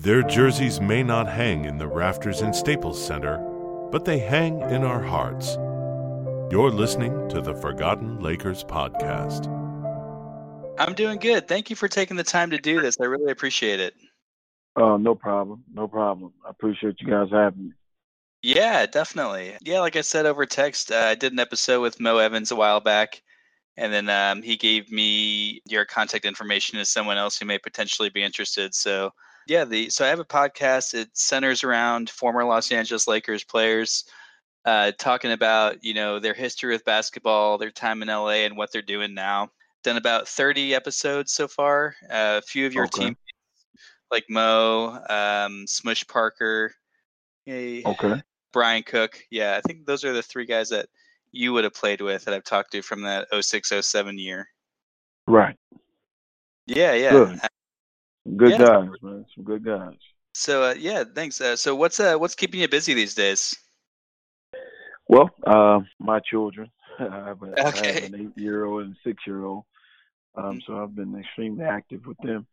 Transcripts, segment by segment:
Their jerseys may not hang in the rafters in Staples Center, but they hang in our hearts. You're listening to the Forgotten Lakers podcast. I'm doing good. Thank you for taking the time to do this. I really appreciate it. Oh, no problem. No problem. I appreciate you guys having me. Yeah, definitely. Yeah, like I said over text, uh, I did an episode with Mo Evans a while back, and then um, he gave me your contact information as someone else who may potentially be interested. So yeah, the so I have a podcast. It centers around former Los Angeles Lakers players, uh, talking about you know their history with basketball, their time in LA, and what they're doing now. Done about thirty episodes so far. Uh, a few of your Okay. team, like Mo, um, Smush Parker, eh, Okay. Brian Cook. Yeah, I think those are the three guys that you would have played with that I've talked to from that 0607 year. Right. Yeah, yeah. Good. Good Yeah. guys, man. Some good guys. So uh, yeah, thanks. Uh, so what's uh, what's keeping you busy these days? Well, uh, my children. I have, a, I have an eight-year-old and a six-year-old, um, so I've been extremely active with them.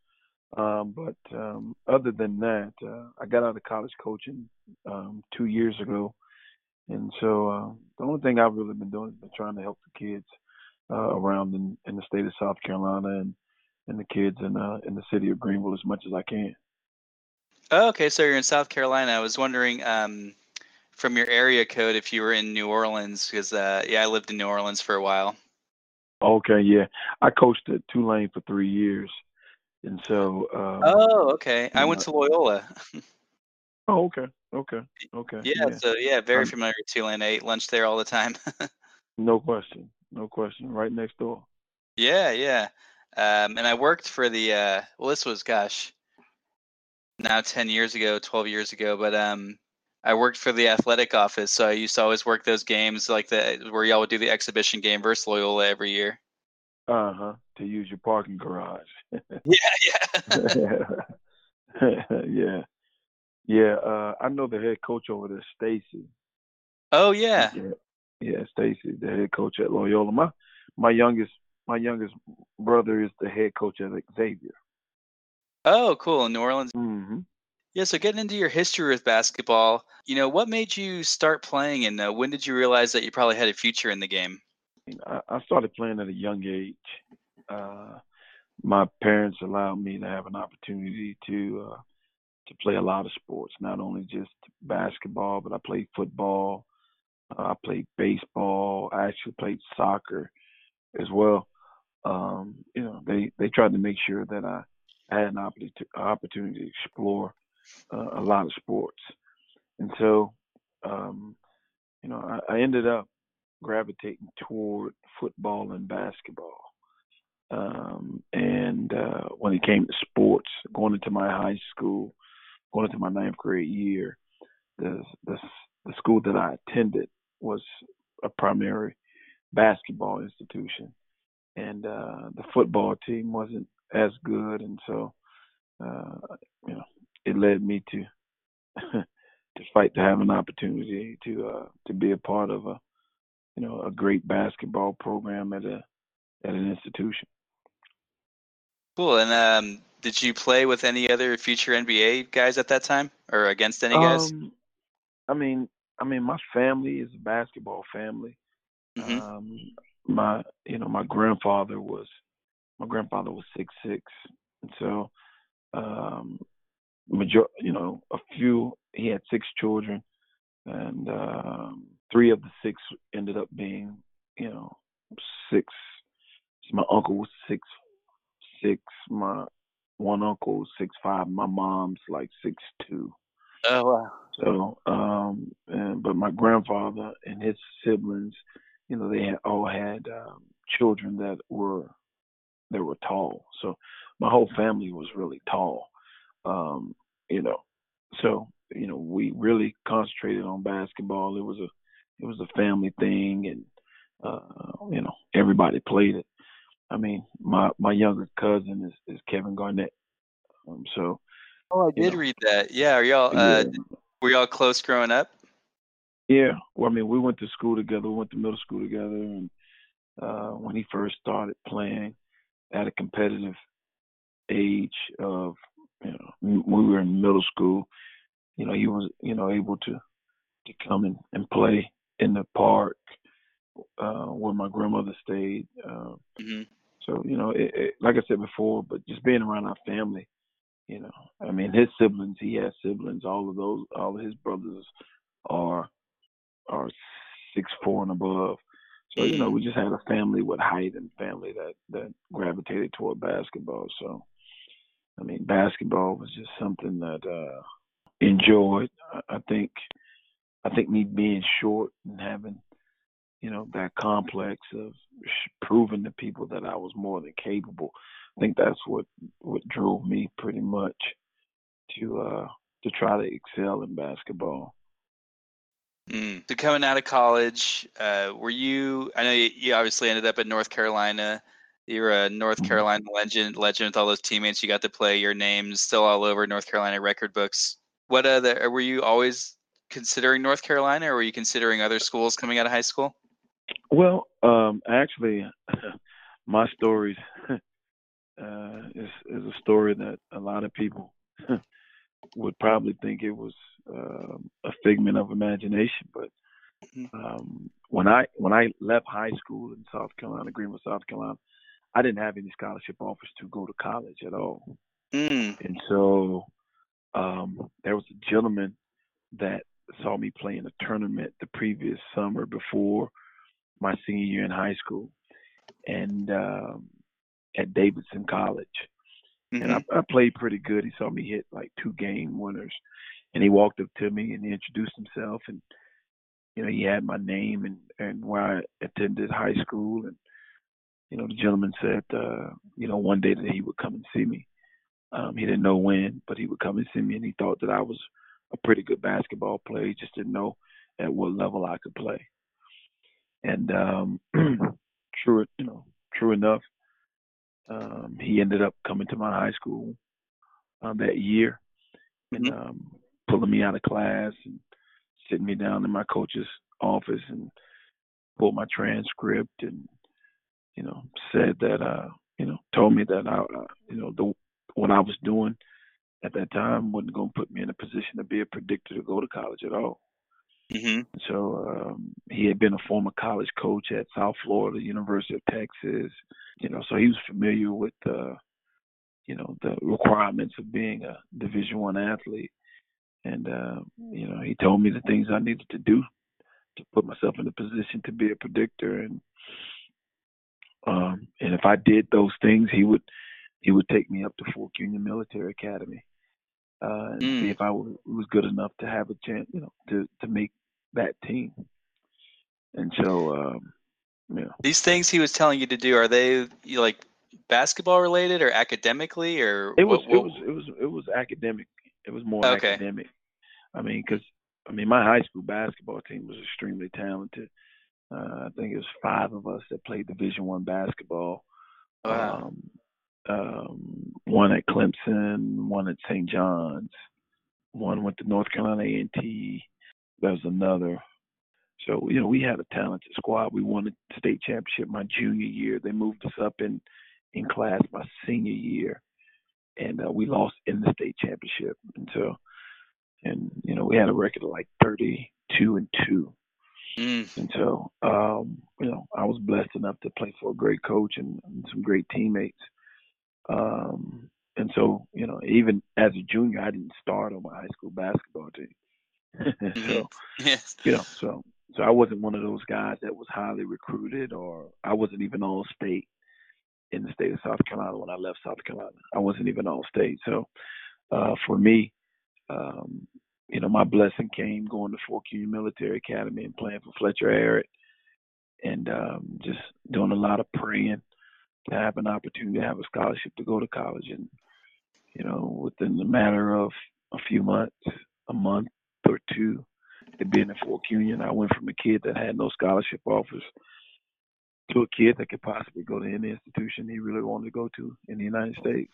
Um, but um, other than that, uh, I got out of college coaching um, two years ago, and so uh, the only thing I've really been doing is been trying to help the kids uh, around in, in the state of South Carolina and and the kids in uh, in the city of Greenville as much as I can. Oh, okay, so you're in South Carolina. I was wondering um, from your area code if you were in New Orleans because uh, yeah, I lived in New Orleans for a while. Okay, yeah, I coached at Tulane for three years, and so. Um, Oh, okay. I went yeah. to Loyola. Oh, okay, okay, okay. yeah, so yeah, very I'm- familiar with Tulane. I ate lunch there all the time. No question. No question. Right next door. Yeah, yeah. Um, and I worked for the uh, well, this was gosh, now ten years ago, twelve years ago. But um, I worked for the athletic office, so I used to always work those games like the where y'all would do the exhibition game versus Loyola every year. Uh huh. To use your parking garage. Yeah, yeah. yeah. Yeah. Uh, I know the head coach over there, Stacy. oh yeah. Yeah. Yeah, Stacy, the head coach at Loyola. My my youngest my youngest brother is the head coach at Xavier. Oh, cool. In New Orleans. hmm Yeah. So getting into your history with basketball, you know, what made you start playing, and uh, when did you realize that you probably had a future in the game? I, I started playing at a young age. Uh, my parents allowed me to have an opportunity to uh, to play a lot of sports, not only just basketball, but I played football, uh, I played baseball, I actually played soccer as well. Um, you know, they they tried to make sure that I had an opportunity to explore uh, a lot of sports, and so um, you know, I, I ended up gravitating toward football and basketball. Um, and uh, when it came to sports, going into my high school, going into my ninth grade year, the the, the school that I attended was a primary basketball institution, and uh, the football team wasn't as good, and so uh, you know it led me to to fight to have an opportunity to uh, to be a part of a you know a great basketball program at a at an institution. Cool. And um, did you play with any other future NBA guys at that time, or against any guys? Um, I mean, I mean, my family is a basketball family. Mhm. Um, my, you know, my grandfather was, my grandfather was six six, and so, um, major, you know, a few. He had six children, and um, three of the six ended up being, you know, six. My uncle was six six. My one uncle was six five. My mom's like six two. Oh wow. So, um, and, but my grandfather and his siblings, you know, they all had um, children that were that were tall. So my whole family was really tall. Um, you know, so you know we really concentrated on basketball. It was a it was a family thing, and uh, you know everybody played it. I mean, my my younger cousin is is Kevin Garnett. Um, so Oh, I did know. read that. Yeah. Are y'all uh, yeah. were y'all close growing up? Yeah, well, I mean, we went to school together. We went to middle school together, and uh, when he first started playing at a competitive age of you know, we were in middle school, you know, he was, you know, able to to come and, and play in the park uh, where my grandmother stayed. Uh, mm-hmm. So you know, it, it, like I said before, but just being around our family, you know, I mean, his siblings, he has siblings. All of those, all of his brothers are are six four and above. So you know, we just had a family with height and family that that gravitated toward basketball. So, I mean, basketball was just something that uh enjoyed. I think I think me being short and having you know that complex of proving to people that I was more than capable. I think that's what what drove me pretty much to uh to try to excel in basketball. Mm. So coming out of college, uh, were you? I know you, you, obviously ended up at North Carolina. You're a North mm-hmm. Carolina legend, legend with all those teammates. You got to play. Your name's still all over North Carolina record books. What other? Were you always considering North Carolina, or were you considering other schools coming out of high school? Well, um, actually, my story uh, is is a story that a lot of people would probably think it was uh, a figment of imagination. But mm-hmm. um, when I when I left high school in South Carolina, Greenville, South Carolina, I didn't have any scholarship offers to go to college at all. Mm. And so um, there was a gentleman that saw me play in a tournament the previous summer before my senior year in high school, and um, at Davidson College. Mm-hmm. And I, I played pretty good. He saw me hit like two game winners, and he walked up to me and he introduced himself, and you know he had my name and and where I attended high school, and you know the gentleman said uh, you know one day that he would come and see me. Um, he didn't know when, but he would come and see me, and he thought that I was a pretty good basketball player. He just didn't know at what level I could play. And um, true, you know, true enough, um, he ended up coming to my high school um, that year and mm-hmm. um, pulling me out of class and sitting me down in my coach's office and pulled my transcript and you know said that uh you know told me that I uh, you know the what I was doing at that time wasn't going to put me in a position to be a predictor to go to college at all. Mm-hmm. So um, he had been a former college coach at South Florida, University of Texas. You know, so he was familiar with the, you know, the requirements of being a Division One athlete. And uh, you know, he told me the things I needed to do to put myself in a position to be a predictor. And um, and if I did those things, he would he would take me up to Fork Union Military Academy uh, and mm. see if I w- was good enough to have a chance, you know, to to make that team. And so, um, yeah. These things he was telling you to do are they you like basketball related or academically or it was what, what? it was it was it was academic. It was more okay. academic. I mean, because I mean, my high school basketball team was extremely talented. Uh, I think it was five of us that played Division One basketball. Wow. Um, um, one at Clemson, one at St. John's, one went to North Carolina A&T. There was another. So you know we had a talented squad. We won the state championship my junior year. They moved us up in in class my senior year, and uh, we lost in the state championship. And so, and you know we had a record of like 32 and two. Mm. And so, um, you know, I was blessed enough to play for a great coach and, and some great teammates. Um, and so, you know, even as a junior, I didn't start on my high school basketball team. Mm-hmm. so, yes. you know, so so I wasn't one of those guys that was highly recruited, or I wasn't even all state in the state of South Carolina when I left South Carolina. I wasn't even all state. So, uh, for me, um, you know, my blessing came going to Fork Union Military Academy and playing for Fletcher Arritt, and um, just doing a lot of praying to have an opportunity to have a scholarship to go to college. And, you know, within the matter of a few months, a month or two, to being in Fort Union, I went from a kid that had no scholarship offers to a kid that could possibly go to any institution he really wanted to go to in the United States.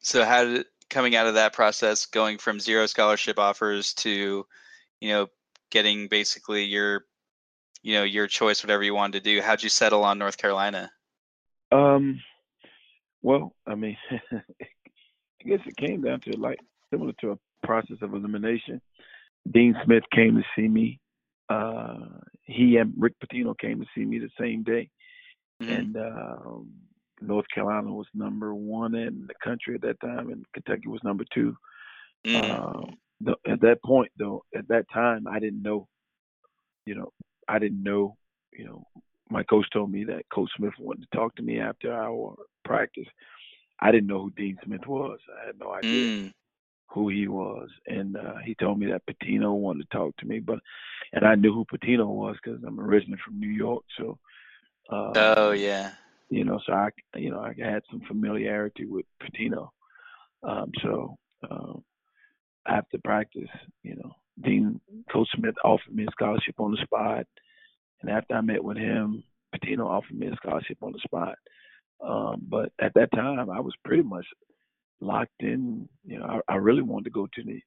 So, how did coming out of that process, going from zero scholarship offers to, you know, getting basically your, you know, your choice, whatever you wanted to do, how'd you settle on North Carolina? Um, well, I mean, I guess it came down to like similar to a process of elimination. Dean Smith came to see me. Uh, he and Rick Pitino came to see me the same day, Mhm. and um, North Carolina was number one in the country at that time, and Kentucky was number two. Mm. Um, the, at that point, though, at that time, I didn't know. You know, I didn't know. You know, my coach told me that Coach Smith wanted to talk to me after our practice. I didn't know who Dean Smith was. I had no idea Mm. who he was, and uh, he told me that Pitino wanted to talk to me, but and I knew who Pitino was because I'm originally from New York, so. Uh, Oh yeah. You know, so I, you know, I had some familiarity with Pitino. Um, so um, after practice, you know, Dean Coach Smith offered me a scholarship on the spot, and after I met with him, Pitino offered me a scholarship on the spot. Um, but at that time, I was pretty much locked in. You know, I, I really wanted to go to the.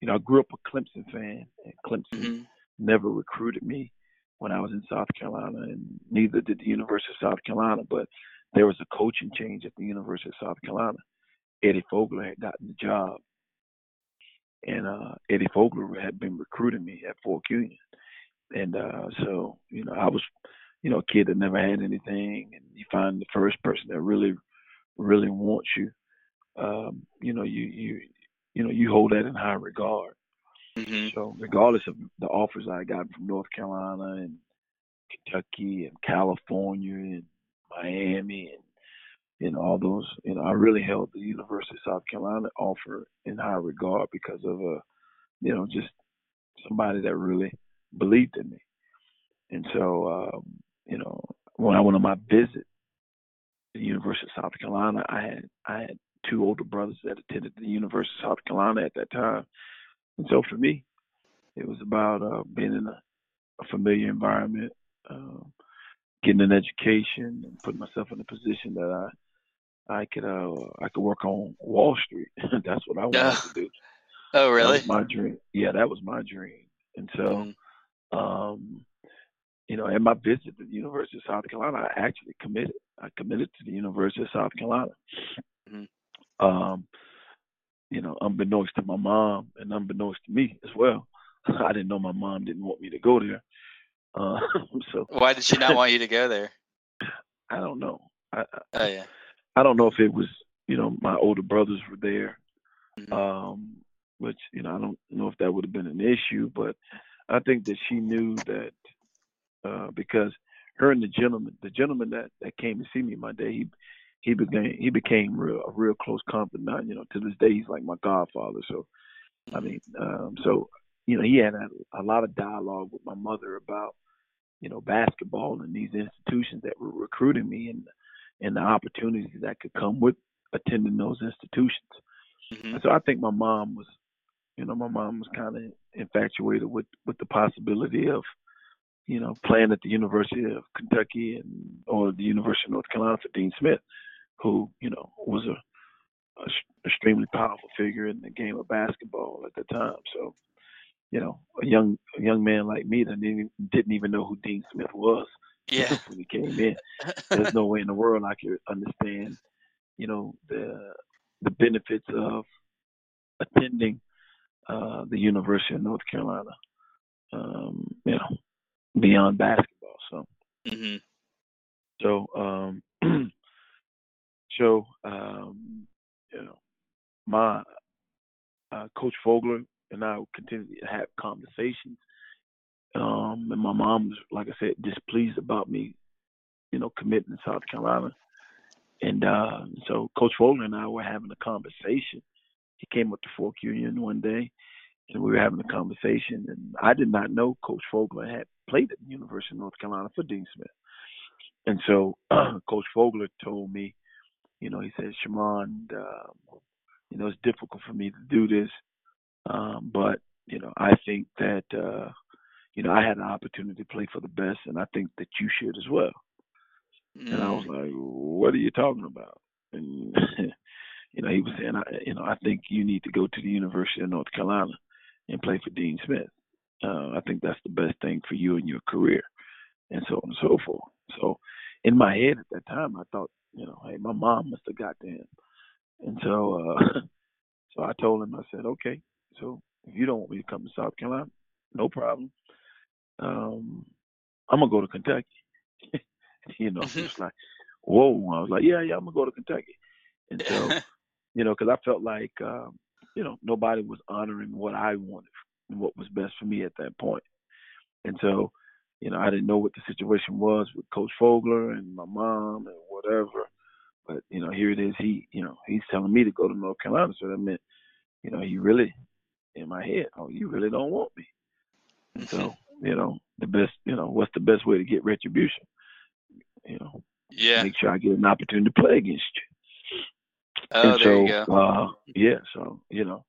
You know, I grew up a Clemson fan, and Clemson hmm never recruited me when I was in South Carolina, and neither did the University of South Carolina. But there was a coaching change at the University of South Carolina. Eddie Fogler had gotten the job, and uh, Eddie Fogler had been recruiting me at Fork Union, and uh, so you know I was, you know, a kid that never had anything, and you find the first person that really, really wants you. Um, you know, you you you know you hold that in high regard. Hmm So regardless of the offers I got from North Carolina and Kentucky and California and Miami and know all those, you know, I really held the University of South Carolina offer in high regard because of a, you know, just somebody that really believed in me. And so, um, you know, when I went on my visit to the University of South Carolina, I had I had two older brothers that attended the University of South Carolina at that time. And so for me, it was about uh, being in a, a familiar environment, um, getting an education, and putting myself in a position that I I could uh, I could work on Wall Street. That's what I wanted to do. Oh That really? was my dream. Yeah, that was my dream. And so, Mhm. um, you know, at my visit to the University of South Carolina, I actually committed. I committed to the University of South Carolina. Mhm. Um, you know, unbeknownst to my mom and unbeknownst to me as well, I didn't know my mom didn't want me to go there. Uh, so Why did she not want you to go there? I don't know. I I- Oh yeah. I don't know if it was you know my older brothers were there, Mhm. um, which you know I don't know if that would have been an issue, but I think that she knew that uh, because her and the gentleman, the gentleman that that came to see me my day, he he became he became real a real close confidant. You know, to this day he's like my godfather. So I mean, um, so you know he had a, a lot of dialogue with my mother about you know basketball and these institutions that were recruiting me and and the opportunities that could come with attending those institutions. Mhm. So I think my mom was, you know, my mom was kind of infatuated with with the possibility of, you know, playing at the University of Kentucky and or the University of North Carolina for Dean Smith, who you know was a, a extremely powerful figure in the game of basketball at the time. So, you know, a young a young man like me that didn't, didn't even know who Dean Smith was Yeah. when he came in there's no way in the world I could understand, you know, the the benefits of attending uh, the University of North Carolina, um, you know, beyond basketball. So, hmm so, um, so, um, you know, my uh, Coach Fogler and I will continue to have conversations. Um, and my mom was, like I said, displeased about me, you know, committing to South Carolina. And uh, so Coach Fogler and I were having a conversation. He came up to Fork Union one day, and we were having a conversation. And I did not know Coach Fogler had played at the University of North Carolina for Dean Smith. And so uh, Coach Fogler told me, you know, he said, Shimon, uh, you know, it's difficult for me to do this, um, but you know, I think that uh, you know I had an opportunity to play for the best, and I think that you should as well. And I was Mm. like, "What are you talking about?" And you know, he was saying, I, "You know, I think you need to go to the University of North Carolina and play for Dean Smith. Uh, I think that's the best thing for you and your career, and so on and so forth." So, in my head at that time, I thought, you know, hey, my mom must have got to him, and so, uh, So I told him, I said, okay, so if you don't want me to come to South Carolina, no problem. Um, I'm gonna go to Kentucky. you know, mm-hmm. it's like, whoa. I was like, yeah, yeah, I'm gonna go to Kentucky. And so, you know, because I felt like, um, you know, nobody was honoring what I wanted and what was best for me at that point. And so, you know, I didn't know what the situation was with Coach Fogler and my mom and whatever. But you know, here it is. He, you know, he's telling me to go to North Carolina. So that meant, you know, he really, in my head, oh, you really don't want me. And so, you know, the best, you know, what's the best way to get retribution? You know, yeah, make sure I get an opportunity to play against you. Oh, and there so, you go. Uh, yeah, so you know,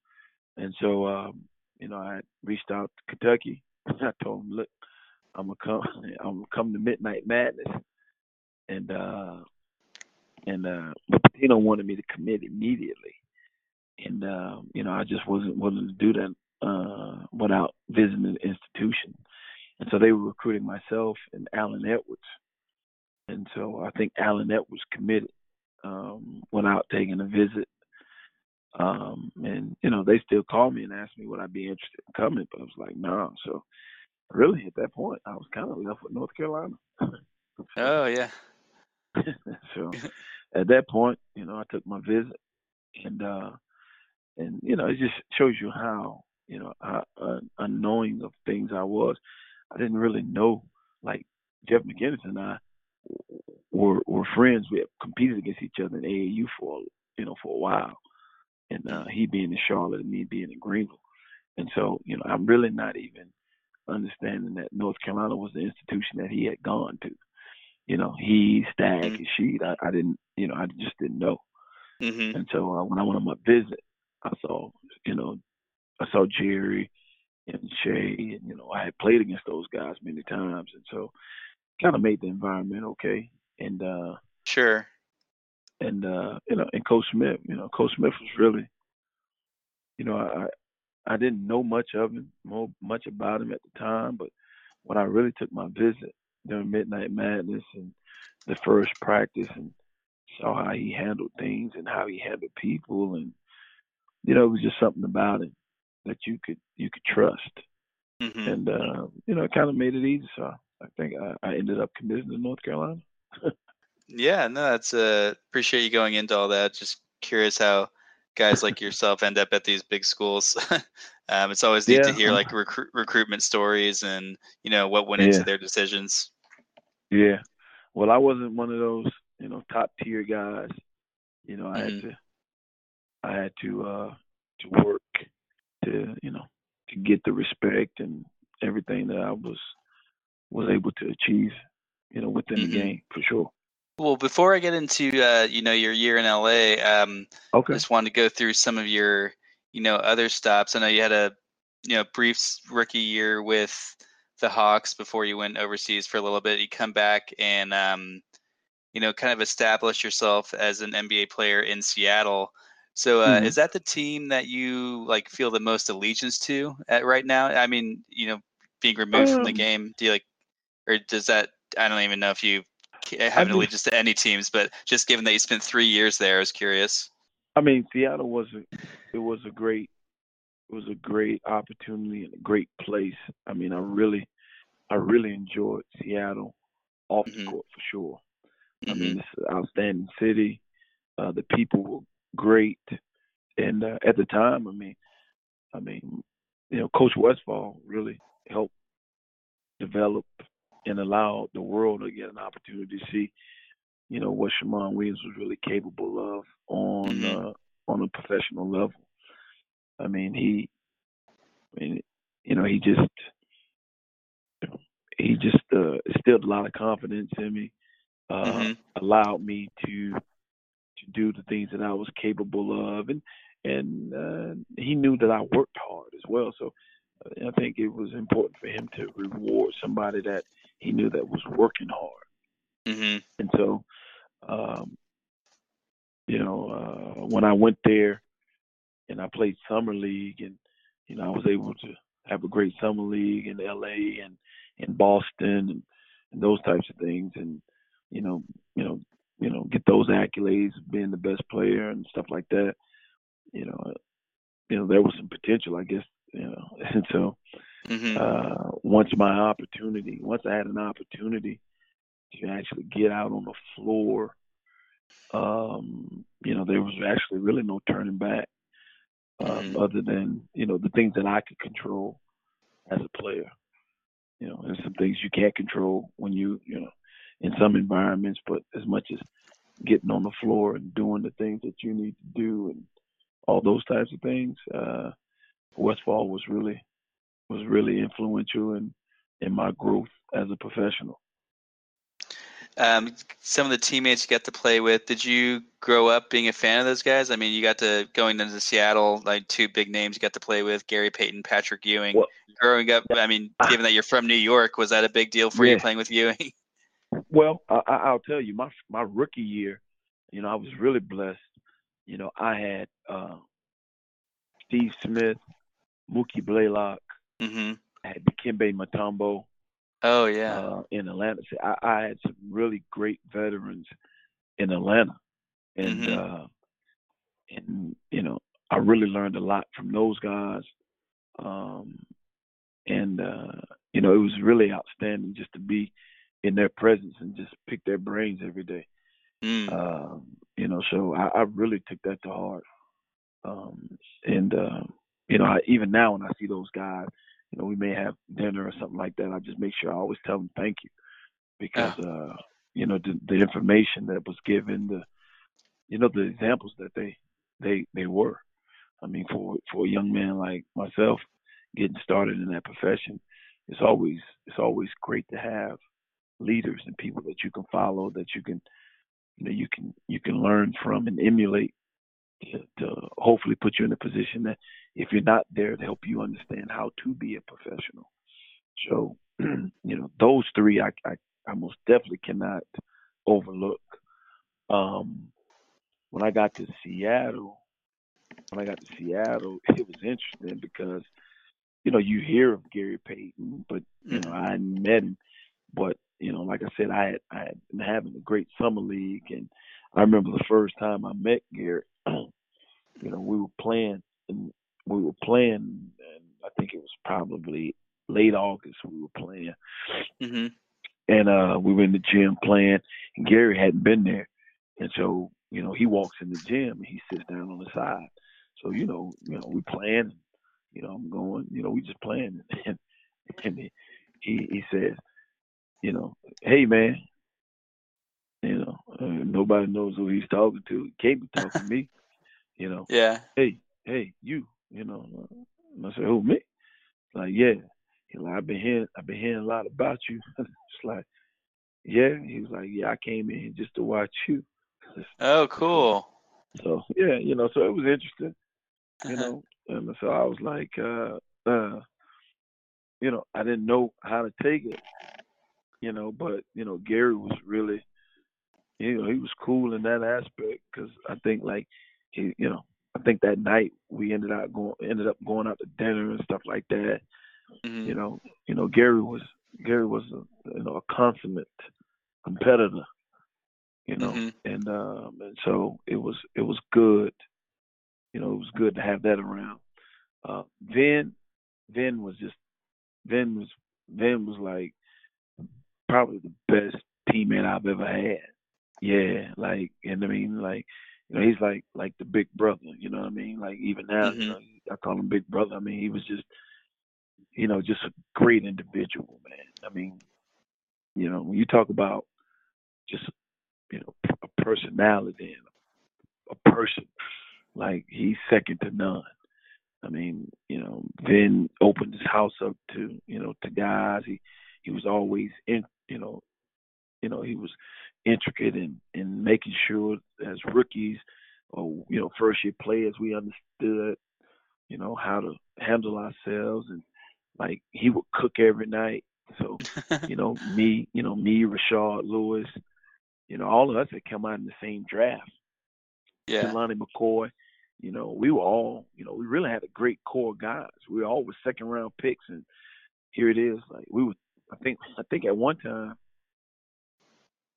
and so um, you know, I reached out to Kentucky. I told him, look, I'm gonna come. I'm gonna come to Midnight Madness, and uh, and uh, but Pitino wanted me to commit immediately, and uh, you know I just wasn't willing to do that uh, without visiting the institution, and so they were recruiting myself and Allen Edwards, and so I think Allen Edwards committed um, without taking a visit. Um, and you know they still called me and asked me would I be interested in coming, but I was like, no. Nah. So really at that point, I was kind of left with North Carolina. oh yeah. so at that point, you know, I took my visit, and uh, and you know, it just shows you how you know uh, unknowing of things I was. I didn't really know like Jeff McInnis and I were were friends. We had competed against each other in AAU for you know for a while, and uh, he being in Charlotte and me being in Greenville, and so you know I'm really not even understanding that North Carolina was the institution that he had gone to. You know, he, Stagg, mm-hmm. Sheed. I, I didn't, you know, I just didn't know. Mm-hmm. And so uh, when I went on my visit, I saw, you know, I saw Jerry and Shay, and you know, I had played against those guys many times, and so kind of made the environment okay. And uh sure. And uh, you know, and Coach Smith, you know, Coach Smith was really, you know, I I didn't know much of him, more much about him at the time, but when I really took my visit during Midnight Madness and the first practice and saw how he handled things and how he handled people and you know, it was just something about him that you could you could trust. Mm-hmm. And uh, you know, it kind of made it easy. So I think I, I ended up committing to North Carolina. yeah, no, that's uh appreciate you going into all that. Just curious how guys like yourself end up at these big schools. um, it's always neat yeah. to hear like recru- recruitment stories and you know what went into their decisions. Yeah, well, I wasn't one of those you know top tier guys. You know, I mm-hmm. had to, I had to uh to work to you know to get the respect and everything that I was was able to achieve. You know, within mm-hmm. the game for sure. Well, before I get into uh, you know your year in LA, um, okay. I just wanted to go through some of your you know other stops. I know you had a you know brief rookie year with the Hawks before you went overseas for a little bit. You come back and um, you know kind of establish yourself as an NBA player in Seattle. So uh, mm-hmm. is that the team that you like feel the most allegiance to at right now? I mean, you know, being removed um, from the um game, do you like, or does that? I don't even know if you have an allegiance to any teams, but just given that you spent three years there, I was curious. I mean, Seattle was a, it was a great, it was a great opportunity and a great place. I mean, I really, I really enjoyed Seattle off mm-hmm. the court for sure. Mm-hmm. I mean, it's an outstanding city. Uh, the people were great, and uh, at the time, I mean, I mean, you know, Coach Westphal really helped develop and allow the world to get an opportunity to see, you know, what Shammond Williams was really capable of on mm-hmm. uh, on a professional level. I mean, he, I mean, you know, he just he just uh, instilled a lot of confidence in me, uh, mm-hmm. allowed me to to do the things that I was capable of, and and uh, he knew that I worked hard as well. So uh, I think it was important for him to reward somebody that he knew that was working hard. Mm-hmm. And so, um, you know, uh, when I went there and I played summer league, and you know, I was able to have a great summer league in L.A. and in Boston and, and those types of things, and you know, you know, you know, get those accolades, being the best player and stuff like that. You know, you know, there was some potential, I guess, you know, and so hmm uh, once my opportunity, once I had an opportunity to actually get out on the floor, um, you know, there was actually really no turning back, um, Mhm. other than you know the things that I could control as a player. You know, and some things you can't control when you, you know, in some environments. But as much as getting on the floor and doing the things that you need to do and all those types of things, uh, Westphal was really was really influential in in my growth as a professional. Um, some of the teammates you got to play with, did you grow up being a fan of those guys? I mean, you got to going into Seattle, like two big names you got to play with, Gary Payton, Patrick Ewing. Well- Growing up, I mean, given that you're from New York, was that a big deal for you playing with Ewing? Well, I, I- I'll tell you, my my rookie year, you know, I was really blessed. You know, I had uh, Steve Smith, Mookie Blaylock, hmm I had Dikembe Mutombo Oh yeah. uh, in Atlanta. So I, I had some really great veterans in Atlanta, and Mhm. uh, and you know, I really learned a lot from those guys. Um, and uh, you know, it was really outstanding just to be in their presence and just pick their brains every day. Mm. Um, you know, so I, I really took that to heart. Um, and uh, you know, I, even now when I see those guys, you know, we may have dinner or something like that. I just make sure I always tell them thank you because uh, you know the, the information that was given, the you know the examples that they they they were. I mean, for for a young man like myself, getting started in that profession, it's always it's always great to have leaders and people that you can follow, that you can you know you can you can learn from and emulate to, to hopefully put you in a position that if you're not there to help you understand how to be a professional. So you know those three I I, I most definitely cannot overlook. Um, when I got to Seattle, when I got to Seattle, it was interesting because you know you hear of Gary Payton, but you know I hadn't met him. But you know, like I said, I had I had been having a great summer league, and I remember the first time I met Gary. You know, we were playing, and we were playing, and I think it was probably late August. We were playing, hmm and uh we were in the gym playing, and Gary hadn't been there, and so you know he walks in the gym and he sits down on the side. So you know, you know, we playing, you know, I'm going, you know, we just playing, and and he he says, you know, hey man, nobody knows who he's talking to. He can't be talking to me, you know. Yeah. Hey, hey, you, you know. And I said, who me? Like, yeah. He's like, I've been hearing, I've been hearing a lot about you. it's like, yeah. He was like, yeah, I came in here just to watch you. Oh, cool. So yeah, you know, so it was interesting, you Uh-huh. know. And so I was like, uh, uh, you know, I didn't know how to take it, you know, but you know, Gary was really, you know, he was cool in that aspect because I think like he, you know, I think that night we ended up going, ended up going out to dinner and stuff like that. Mhm. You know, you know, Gary was Gary was a, you know a consummate competitor, you know, Mhm. and um and so it was it was good, you know, it was good to have that around. Uh, Vin, Vin was just Vin was Vin was like probably the best teammate I've ever had. Yeah, like and I mean like you know he's like like the big brother. You know what I mean? Like even now, Mhm. you know, I call him big brother. I mean he was just you know just a great individual, man. I mean you know when you talk about just you know a personality and a person like he's second to none. I mean, you know, Vin opened his house up to, you know, to guys. He he was always in, you know, you know, he was intricate in in making sure as rookies or you know first year players we understood, you know, how to handle ourselves and like he would cook every night. So you know, me, you know, me, Rashard Lewis, you know, all of us had come out in the same draft. yeah. Lonnie McCoy. You know, we were all, you know, we really had a great core of guys. We were all were second round picks, and here it is. Like we were, I think, I think at one time,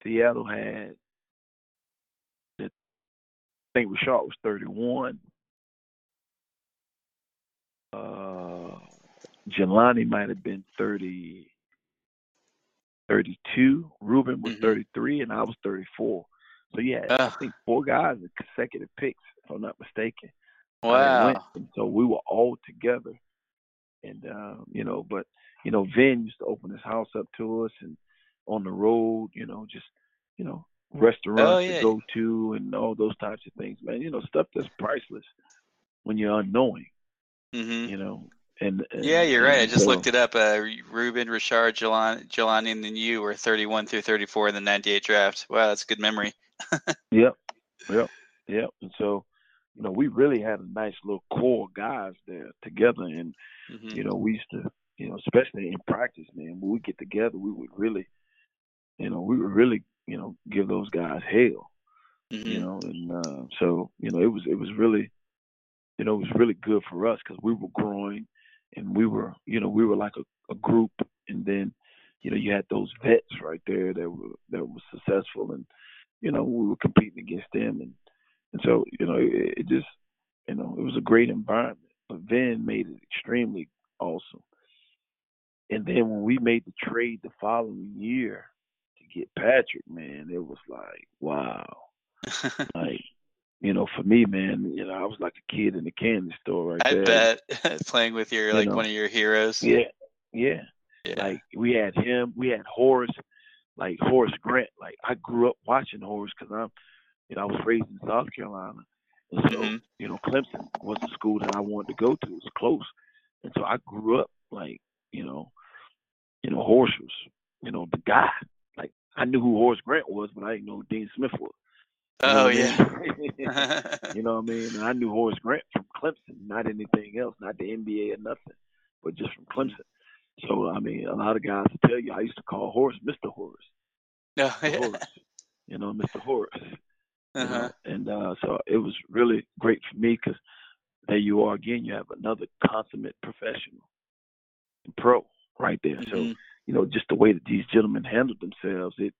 Seattle had, I think Rashard was 31, uh, Jelani might have been 30, 32. Ruben was Mhm. 33, and I was 34. So yeah, I think four guys in consecutive picks, if I'm not mistaken. Wow. And so we were all together, and uh, you know, but you know, Vin used to open his house up to us, and on the road, you know, just you know, restaurants Oh, yeah. to go to, and all those types of things, man. You know, stuff that's priceless when you're unknowing, hmm you know. And, and Yeah, you're right. I just so- looked it up. Uh, Ruben, Richard, Jelani, Jelani, and then you were 31 through 34 in the 98 draft. Wow, that's a good memory. Yep, yep, yep. And so, you know, we really had a nice little core guys there together, and hmm you know, we used to, you know, especially in practice, man, when we get together, we would really, you know, we would really, you know, give those guys hell, you hmm know, and uh, so, you know, it was it was really, you know, it was really good for us because we were growing, and we were, you know, we were like a, a group, and then, you know, you had those vets right there that were that were successful, and you know, we were competing against them, and and so, you know, it, it just, you know, it was a great environment. But Vin made it extremely awesome. And then when we made the trade the following year get Patrick, man, it was like, wow. Like, you know, for me, man, you know, I was like a kid in the candy store right I there. bet playing with your You like know. one of your heroes. Yeah, yeah. Yeah. Like we had him, we had Horace, like Horace Grant. Like I grew up watching Horace because I'm, you know, I was raised in South Carolina, and so Mhm. you know, Clemson was the school that I wanted to go to. It was close, and so I grew up like, you know, you know, Horace was, you know, the guy. I knew who Horace Grant was, but I didn't know who Dean Smith was. You know oh I yeah. mean? you know what I mean? And I knew Horace Grant from Clemson, not anything else, not the NBA or nothing, but just from Clemson. So I mean, a lot of guys will tell you I used to call Horace Mr. Horace, no, Mr. yeah. Horace, you know, Mr. Horace. Uh-huh. know? And uh, so it was really great for me because there you are again. You have another consummate professional, pro, right there. So Mhm. you know, just the way that these gentlemen handled themselves, it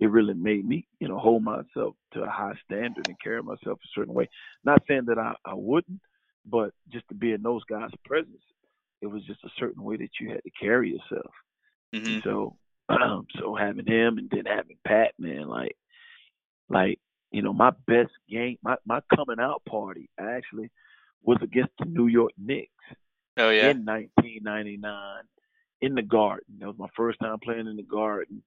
it really made me, you know, hold myself to a high standard and carry myself a certain way. Not saying that I, I wouldn't, but just to be in those guys' presence, it was just a certain way that you had to carry yourself. Mhm. And so um, so having him and then having Pat, man, like like, you know, my best game my, my coming out party actually was against the New York Knicks Oh yeah. in 1999 in the Garden. That was my first time playing in the Garden,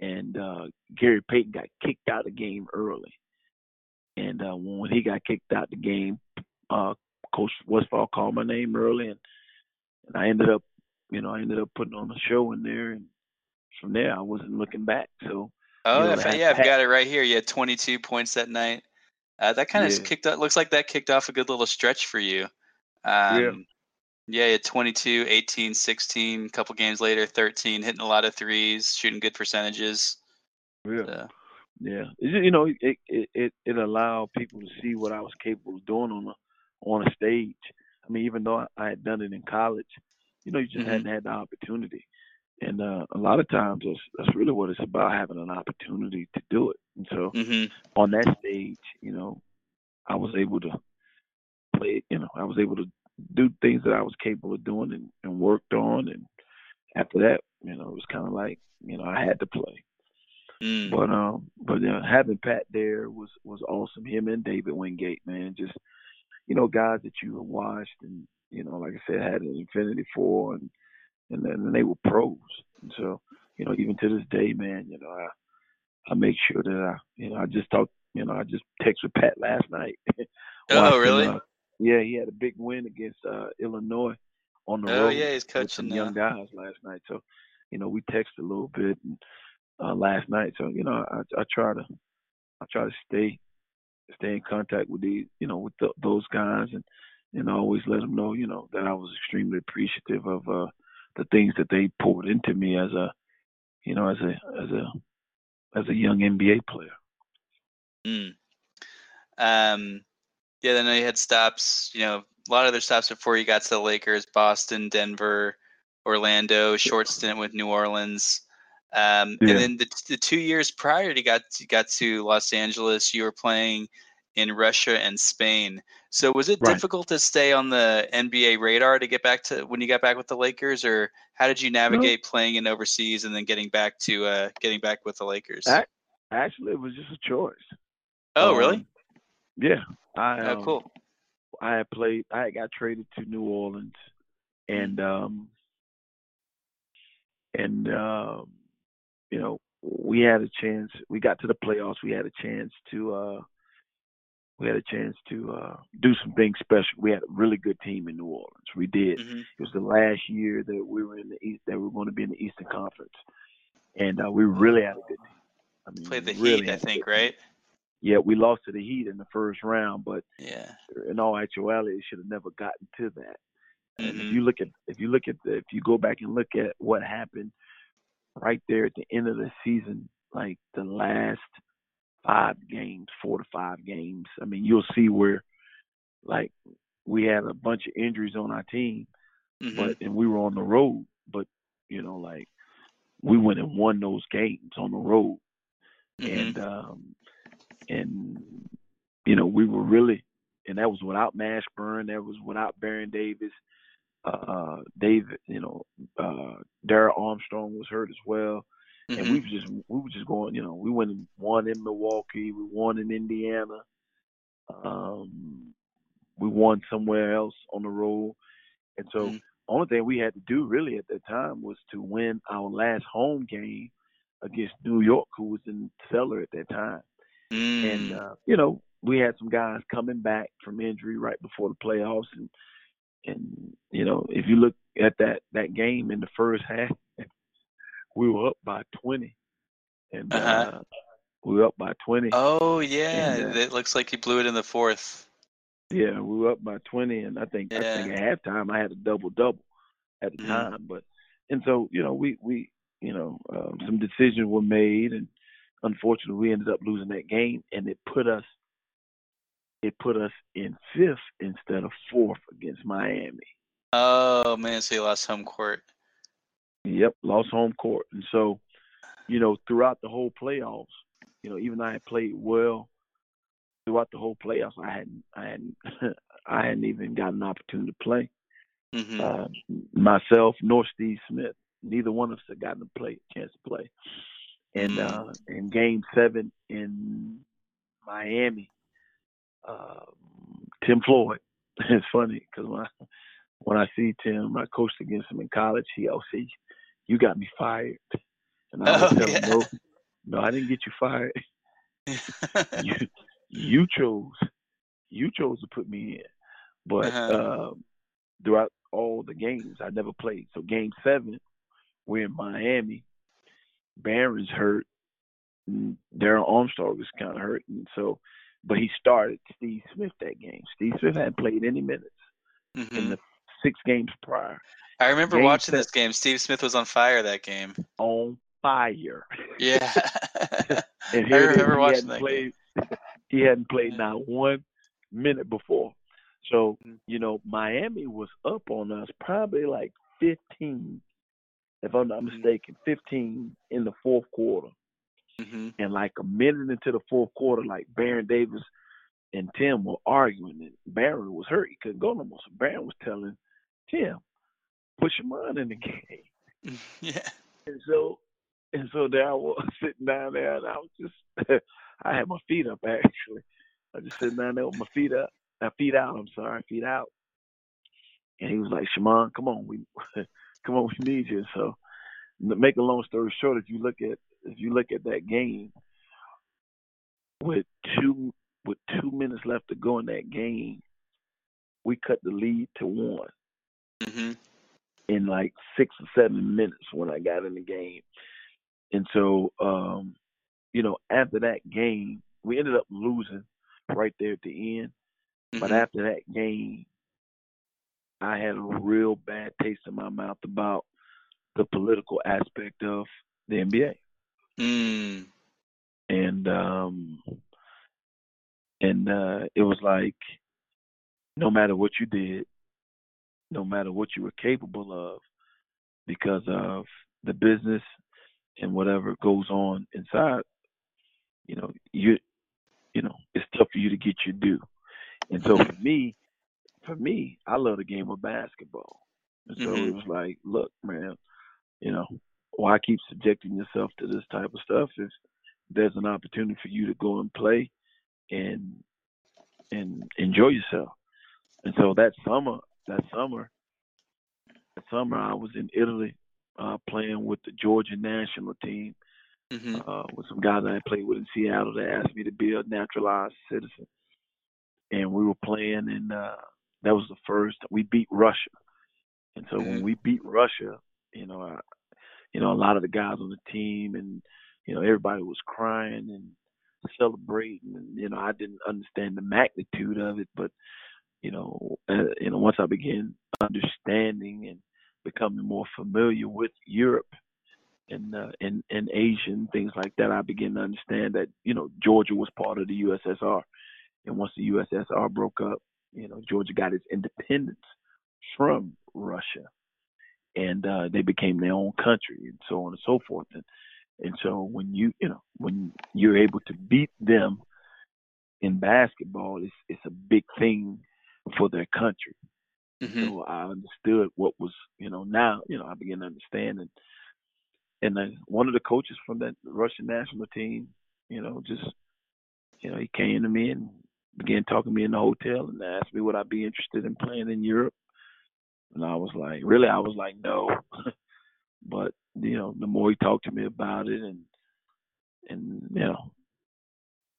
and uh, Gary Payton got kicked out of the game early. And uh, when he got kicked out the game, uh, Coach Westphal called my name early, and, and I ended up, you know, I ended up putting on a show in there, and from there I wasn't looking back. So Oh you know, yeah, to fa- have yeah, I've got it right here. You had 22 points that night. Uh, that kind of Yeah. kicked. Off, looks like that kicked off a good little stretch for you. Um, Yeah. Yeah, had 22, 18, 16. A couple games later, 13, hitting a lot of threes, shooting good percentages. yeah, So, yeah, you know, it, it it allowed people to see what I was capable of doing on a on a stage. I mean, even though I, had done it in college, you know, you just Mhm. hadn't had the opportunity. And uh, a lot of times, that's that's really what it's about having an opportunity to do it. And so, hmm on that stage, you know, I was able to play. You know, I was able to do things that I was capable of doing and, and worked on. And after that, you know, it was kind of like, you know, I had to play. mm. But um, but uh, having Pat there was was awesome. Him and David Wingate, man, just you know, guys that you have watched and you know, like I said, had an Infinity Four and and then they were pros. And so you know, even to this day, man, you know, I I make sure that I you know I just talked, you know, I just texted Pat last night. Oh, Watching, really? uh, yeah, he had a big win against uh Illinois on the Oh, road yeah, he's with coaching some young guys last night. So, you know, we texted a little bit and, uh, last night. So, you know, I I try to I try to stay stay in contact with these, you know, with th those guys and and always let them know, you know, that I was extremely appreciative of uh the things that they poured into me as a, you know, as a as a as a young NBA player. Mm. Um, yeah, then you had stops. You know, a lot of other stops before you got to the Lakers: Boston, Denver, Orlando. Short stint with New Orleans. Um, Yeah. And then the, the two years prior to got to, got to Los Angeles, you were playing in Russia and Spain. So was it Right. difficult to stay on the NBA radar to get back to when you got back with the Lakers, or how did you navigate playing in overseas and then getting back to uh, getting back with the Lakers? Ac- Actually, it was just a choice. oh, really? Yeah, I oh, um, cool. I had played. I got traded to New Orleans, and um, and um, you know, we had a chance. We got to the playoffs. We had a chance to. uh we had a chance to uh do some things special. We had a really good team in New Orleans. We did. hmm It was the last year that we were in the East. That we were going to be in the Eastern Conference, and uh, we really had a good team. I mean, Played the really Heat, I think, right? team. Yeah, we lost to the Heat in the first round, but Yeah. in all actuality, it should have never gotten to that. And if you look at if you look at the, if you go back and look at what happened right there at the end of the season, like the last five games, four to five games, I mean, you'll see where like we had a bunch of injuries on our team, Mhm. but and we were on the road, but you know, like we went and won those games on the road and um and you know we were really and that was without Mashburn, that was without Baron Davis, uh David, you know, uh Darrell Armstrong was hurt as well. And Mhm. we were just we were just going, you know, we went and won in Milwaukee, we won in Indiana, um we won somewhere else on the road. And so Mhm. only thing we had to do really at that time was to win our last home game against New York, who was in cellar at that time. Mm. And uh, you know, we had some guys coming back from injury right before the playoffs, and and you know, if you look at that that game in the first half, we were up by twenty, and uh Uh-huh. we were up by twenty. oh yeah, and, uh, it looks like he blew it in the fourth. Yeah, we were up by twenty, and I think I think at halftime I had a double double at the Mhm. time. But and so you know we we you know um, some decisions were made, and unfortunately we ended up losing that game, and it put us it put us in fifth instead of fourth against Miami. Oh man, so you lost home court. Yep, lost home court, and so you know throughout the whole playoffs, you know even though I had played well throughout the whole playoffs, I hadn't I hadn't I hadn't even got an opportunity to play. hmm uh, myself nor Steve Smith. Neither one of us had gotten to play chance to play. And Mm. uh, in Game Seven in Miami, uh, Tim Floyd. It's funny because when I, when I see Tim, I coached against him in college. He always says, "You got me fired," and I always Oh, tell yeah. him, "No, no, I didn't get you fired. you you chose you chose to put me in but Uh-huh. um throughout all the games i never played so game seven we're in miami baron's hurt and darrell armstrong was kind of hurt and so but he started steve smith that game steve smith hadn't played any minutes in Mhm. the six games prior I remember game watching this game. Steve Smith was on fire that game. on fire Yeah. and I here is, remember he watching that played he hadn't played not one minute before. So, Mm. you know, Miami was up on us probably like 15, if I'm not Mhm. mistaken, 15 in the fourth quarter. hmm And like a minute into the fourth quarter, like Baron Davis and Tim were arguing, and Baron was hurt. He couldn't go no more. So Baron was telling Tim, put your mind in the game. Yeah. And so, and so there I was sitting down there, and I was just, I had my feet up actually. I was just sitting down there with my feet up, my feet out. I'm sorry, feet out. And he was like, "Shammond, come on, we, come on, we need you." So, to make a long story short, if you look at if you look at that game, with two with two minutes left to go in that game, we cut the lead to one hmm in like six or seven minutes when I got in the game. And so, um, you know, after that game, we ended up losing right there at the end. But Mhm. after that game, I had a real bad taste in my mouth about the political aspect of the NBA. Mm. And um and uh it was like no matter what you did, no matter what you were capable of, because of the business and whatever goes on inside, you know, you you know, it's tough for you to get your due. And so for me, for me, I love the game of basketball. And so Mhm. it was like, look, man, you know, why keep subjecting yourself to this type of stuff if there's an opportunity for you to go and play and and enjoy yourself. And so that summer, that summer, that summer I was in Italy uh, playing with the Georgia national team hmm uh, with some guys I played with in Seattle that asked me to be a naturalized citizen. And we were playing, and uh, that was the first. We beat Russia, and so when Mhm. we beat Russia, you know, I, you know, a lot of the guys on the team, and you know, everybody was crying and celebrating, and you know, I didn't understand the magnitude of it, but you know, uh, you know, once I began understanding and becoming more familiar with Europe and uh, and and Asia and things like that, I began to understand that you know Georgia was part of the USSR, and once the USSR broke up, you know Georgia got its independence from Russia, and uh, they became their own country, and so on and so forth. And and so when you you know when you're able to beat them in basketball, it's it's a big thing for their country. hmm So I understood what was, you know, now, you know, I began to understand and and then one of the coaches from that Russian national team, you know, just you know, he came to me and began talking to me in the hotel and asked me would I be interested in playing in Europe. And I was like, really I was like, no. but, you know, the more he talked to me about it and and you know,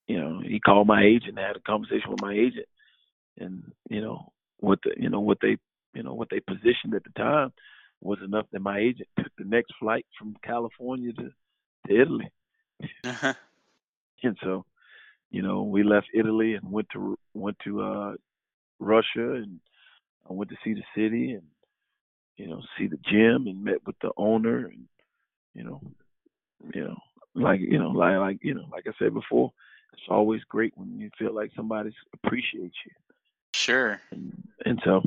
you know, he called my agent, had a conversation with my agent and, you know, what the you know, what they you know, what they positioned at the time was enough that my agent took the next flight from California to, to Italy. uh And so, you know, we left Italy and went to went to uh Russia and I went to see the city and you know, see the gym and met with the owner and you know, you know, like you know, like like you know, like I said before, it's always great when you feel like somebody appreciates you. Sure. And and so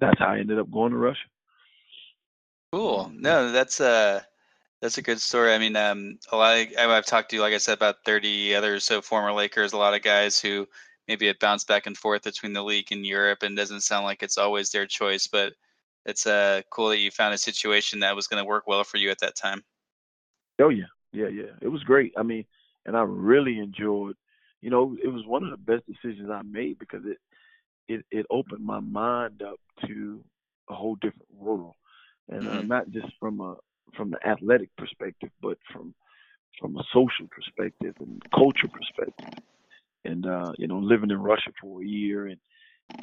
that's how I ended up going to Russia. Cool. No, that's uh that's a good story. I mean, um, a lot of, I- I've talked to, like I said, about 30 other so former Lakers, a lot of guys who maybe have bounced back and forth between the league and Europe and doesn't sound like it's always their choice, but it's uh cool that you found a situation that was going to work well for you at that time. Oh yeah, yeah, yeah. It was great. I mean, and I really enjoyed. You know, it was one of the best decisions I made because it it it opened my mind up to a whole different world, and uh, Mhm. not just from a from the athletic perspective, but from from a social perspective and culture perspective. And uh, you know, living in Russia for a year and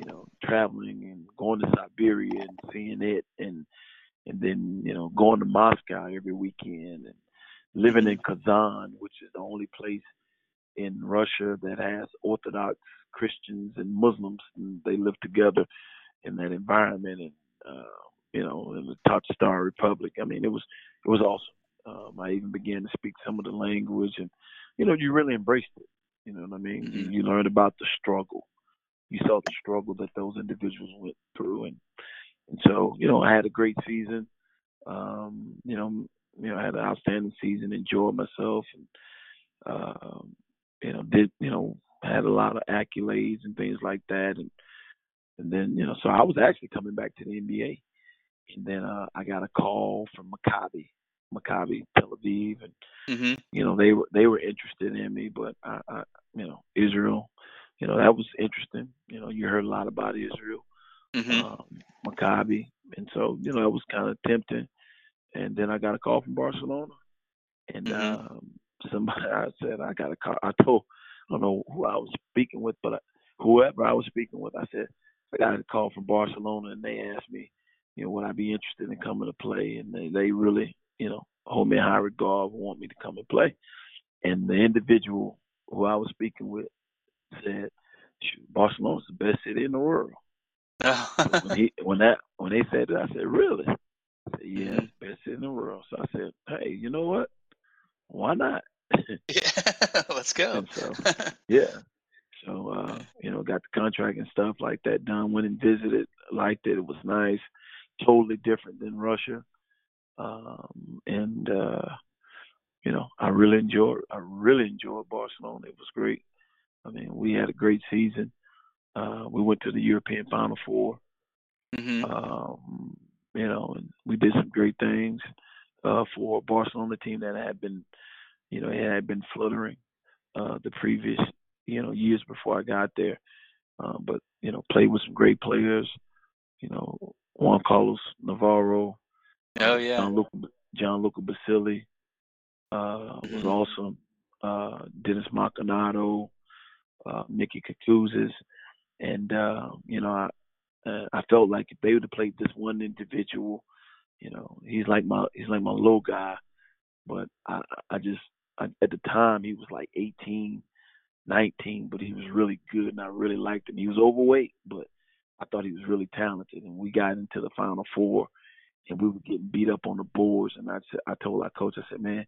you know, traveling and going to Siberia and seeing it and and then, you know, going to Moscow every weekend and living in Kazan, which is the only place in Russia that has Orthodox Christians and Muslims and they live together in that environment and uh, you know, in the Tatarstan Republic. I mean it was it was awesome. Um, I even began to speak some of the language and you know, you really embraced it. You know what I mean? You, Mhm. you learned about the struggle. You saw the struggle that those individuals went through and and so, you know, I had a great season. Um, you know, you know, I had an outstanding season, enjoyed myself and um, you know, did you know, had a lot of accolades and things like that and and then, you know, so I was actually coming back to the NBA. And then uh I got a call from Maccabi, Maccabi Tel Aviv and hmm you know, they were they were interested in me, but I, I you know, Israel, you know, that was interesting. You know, you heard a lot about Israel, hmm um, Maccabi, and so you know, it was kind of tempting. And then I got a call from Barcelona, and Mhm. um, somebody I said I got a call. I told I don't know who I was speaking with, but I, whoever I was speaking with, I said I got a call from Barcelona, and they asked me, you know, would I be interested in coming to play? And they they really, you know, hold me in high regard, want me to come and play. And the individual who I was speaking with said, Barcelona's the best city in the world. So when he when that when they said that, I said, Really? I said, Yeah, best city in the world. So I said, Hey, you know what? Why not? yeah, let's go. So yeah. So uh, you know, got the contract and stuff like that done, went and visited, liked it, it was nice, totally different than Russia. Um and uh you know, I really enjoyed I really enjoyed Barcelona. It was great. I mean, we had a great season. Uh, we went to the European Final 4 hmm Um, you know, and we did some great things uh, for a Barcelona team that had been, you know, it had been fluttering uh, the previous, you know, years before I got there. Uh, but you know, played with some great players. You know, Juan Carlos Navarro, Oh uh, yeah. Gianluca Basile uh, was Mhm. awesome. Uh, Denis Marconato, uh, Mickey Kakiouzis, and uh, you know, I uh, I felt like if they would have played this one individual, you know, he's like my he's like my little guy, but I I just I, at the time he was like 18, 19, but he was really good and I really liked him. He was overweight, but I thought he was really talented, and we got into the final four, and we were getting beat up on the boards, and I said I told our coach I said, man,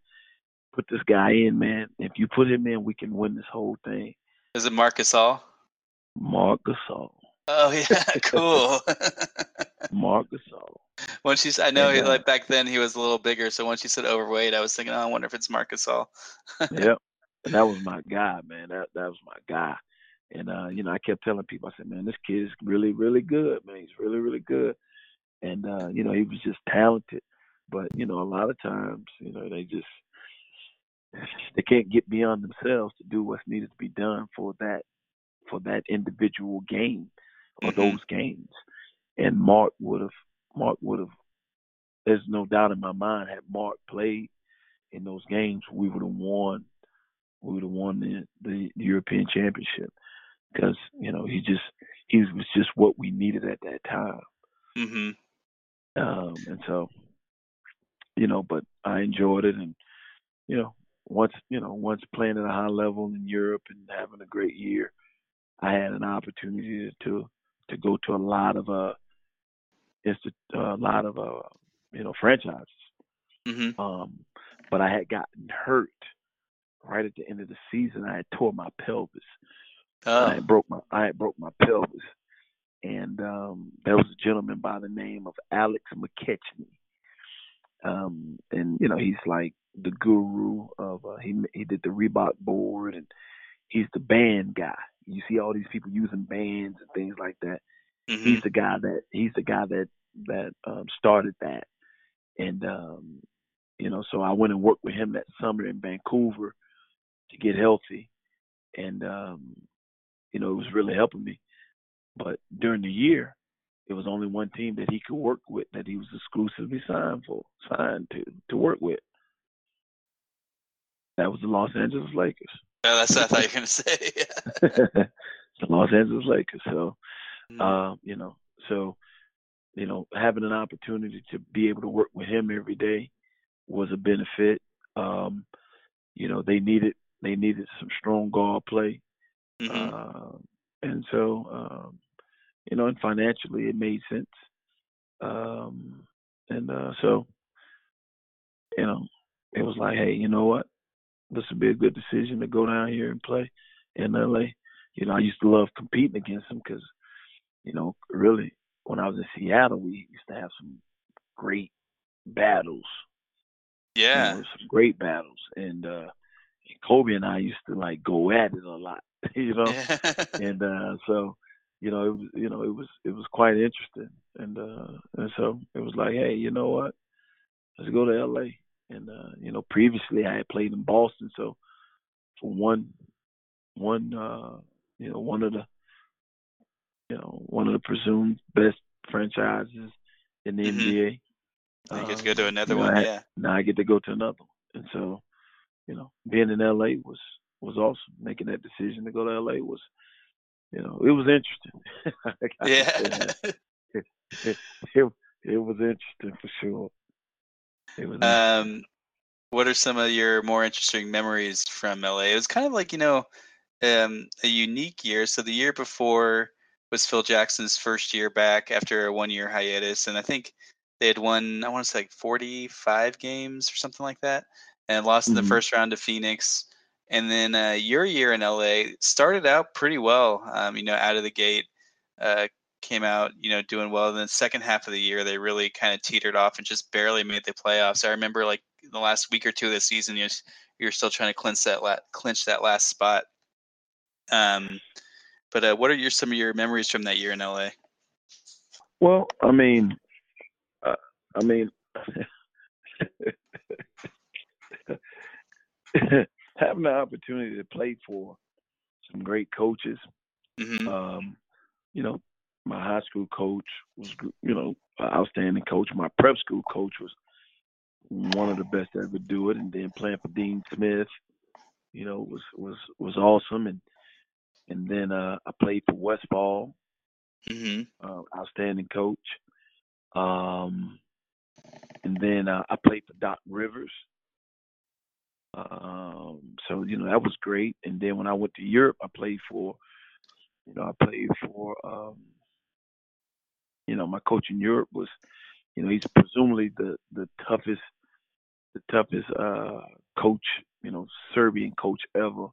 put this guy in, man. If you put him in, we can win this whole thing. Is it Marc Gasol? Marc Gasol. Oh yeah, cool. Marc Gasol. once you, I know, he, uh, like back then he was a little bigger. So once she said overweight, I was thinking, oh, I wonder if it's Marcus All. yep. And that was my guy, man. That that was my guy. And uh, you know, I kept telling people, I said, Man, this kid is really, really good, man. He's really, really good. And uh, you know, he was just talented. But, you know, a lot of times, you know, they just they can't get beyond themselves to do what's needed to be done for that for that individual game or Mhm. those games. And Mark would have Mark would have there's no doubt in my mind had Mark played in those games, we would have won we would have won the, the European Championship because you know he just he was just what we needed at that time. hmm Um, and so, you know, but I enjoyed it, and you know, once you know, once playing at a high level in Europe and having a great year, I had an opportunity to to go to a lot of uh, insti- a lot of uh, you know, franchises. hmm Um, but I had gotten hurt right at the end of the season. I had tore my pelvis. Oh. I broke my I broke my pelvis, and um, there was a gentleman by the name of Alex McKechnie. Um, and you know he's like the guru of uh, he he did the Reebok board and he's the band guy. You see all these people using bands and things like that. hmm He's the guy that he's the guy that that um, started that, and um, you know so I went and worked with him that summer in Vancouver to get healthy, and um, you know it was really helping me. But during the year, it was only one team that he could work with that he was exclusively signed for, signed to to work with. That was the Los Angeles Lakers. Oh, that's what I thought you were gonna say. Yeah. the Los Angeles Lakers. So, Mhm. um, you know, so, you know, having an opportunity to be able to work with him every day was a benefit. Um, you know, they needed they needed some strong guard play. Mhm. Uh, and so, um, you know, and financially it made sense. Um, and uh, so, you know, it was like, hey, you know what? This would be a good decision to go down here and play in LA. You know, I used to love competing against them because, you know, really, when I was in Seattle, we used to have some great battles. you yeah. know, some great battles. And uh, Kobe and I used to like go at it a lot, you know. And uh so you know it was you know it was it was quite interesting and uh and so it was like hey you know what let's go to la and uh you know previously i had played in boston so for one one uh you know one of the you know one of the presumed best franchises in the Mhm. nba you get to um, go to another know, one. I Yeah. now I get to go to another one. And so, you know, being in LA was was awesome. Making that decision to go to LA was, you know, it was interesting. I gotta say that. Yeah. it, it it was interesting for sure. It Um, what are some of your more interesting memories from LA? It was kind of like you know, um, a unique year. So the year before was Phil Jackson's first year back after a one-year hiatus, and I think they had won I want to say like 45 games or something like that, and lost in the Mhm. first round to Phoenix. And then uh, your year in LA started out pretty well. Um, you know, out of the gate, uh, came out, you know, doing well. And then second half of the year, they really kind of teetered off and just barely made the playoffs. I remember like the last week or two of the season, you're, you're still trying to clinch that la- clinch that last spot. Um, but uh, what are your some of your memories from that year in LA? Well, I mean, uh, I mean, having the opportunity to play for some great coaches. Mm-hmm. Um, you know, my high school coach was, you know, an outstanding coach. My prep school coach was one of the best to ever do it, and then playing for Dean Smith, you know, was was was awesome. And and then uh, I played for Westphal, Mm-hmm. uh, outstanding coach. Um, and then uh, I played for Doc Rivers. Um, so you know that was great. And then when I went to Europe, I played for, you know, I played for, um, you know, my coach in Europe was, you know, he's presumably the the toughest, the toughest uh, coach, you know, Serbian coach ever.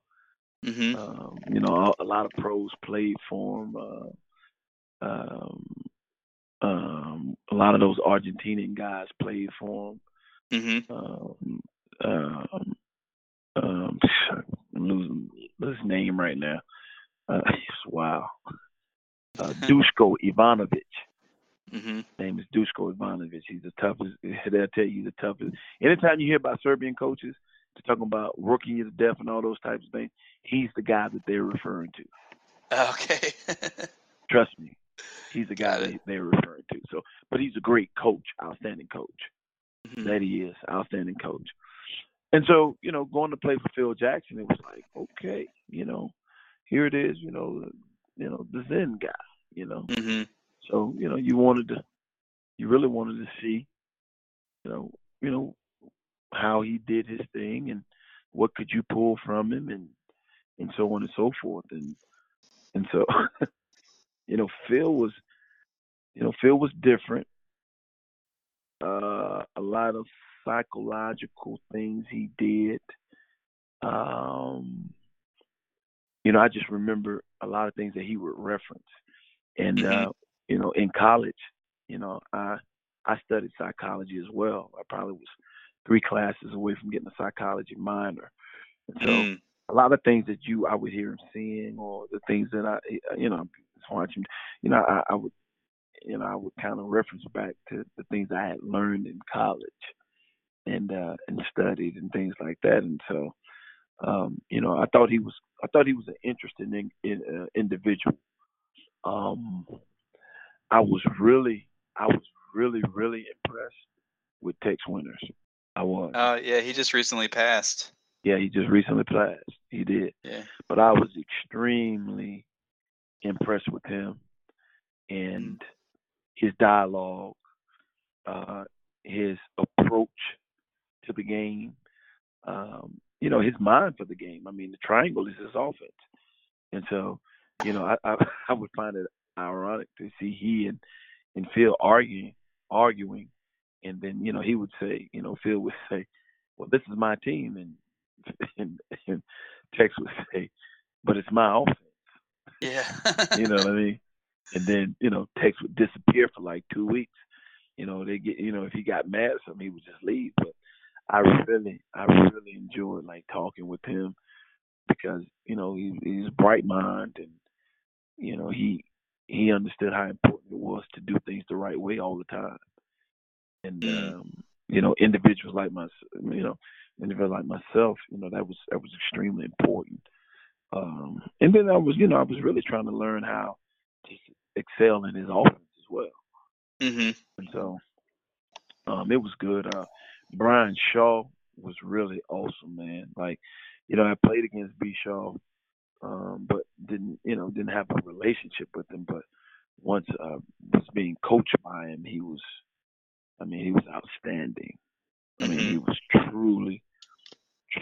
Mm-hmm. Um, you know, a, a lot of pros played for him. Uh, um, um, a lot of those Argentinian guys played for him. Mm-hmm. Um, um, um, I'm losing his name right now. Uh, wow. Uh, Dushko Ivanovic. Mm-hmm. Name is Dushko Ivanovic. He's the toughest. They'll tell you the toughest. Anytime you hear about Serbian coaches, they're talking about working you to death and all those types of things. He's the guy that they're referring to. Okay. Trust me, he's the guy that they're referring to. So, but he's a great coach, outstanding coach. Mhm. That he is, outstanding coach. And so, you know, going to play for Phil Jackson, it was like, okay, you know, here it is, you know, you know, the Zen guy, you know. Mhm. So, you know, you wanted to, you really wanted to see, you know, you know, how he did his thing and what could you pull from him and and so on and so forth. And and so, you know, Phil was, you know, Phil was different. Uh, a lot of psychological things he did. Um, you know, I just remember a lot of things that he would reference. And Mhm. uh, you know, in college, you know, I I studied psychology as well. I probably was three classes away from getting a psychology minor. And so Mm. a lot of things that you I would hear him saying or the things that I you know just watching you know I, I would you know I would kind of reference back to the things I had learned in college and uh and studied and things like that. And so um you know I thought he was I thought he was an interesting in, in, uh, individual. Um I was really I was really really impressed with Tex Winters. I was. Oh yeah, he just recently passed. yeah he just recently passed. He did. Yeah. but I was extremely impressed with him and his dialogue, uh, his approach to the game, um, you know, his mind for the game. I mean, the triangle is his offense, and so, you know, I I, I would find it ironic to see he and and Phil arguing, arguing, and then you know he would say, you know, Phil would say, "Well, this is my team," and and, and Tex would say, "But it's my offense." Yeah. You know what I mean? And then, you know, Tex would disappear for like two weeks. You know, they get you know, if he got mad at something he would just leave. But I really I really enjoyed like talking with him because, you know, he he's bright mind and you know, he he understood how important it was to do things the right way all the time. And Mm. um, you know, individuals like my you know, individuals like myself, you know, that was that was extremely important. Um, and then I was, you know, I was really trying to learn how to excel in his offense as well. mhm. And so um, it was good. Uh, Brian Shaw was really awesome, man. Like, you know, I played against B. Shaw, um, but didn't, you know, didn't have a relationship with him. But once uh, was being coached by him, he was, I mean, he was outstanding. I mean, he was truly,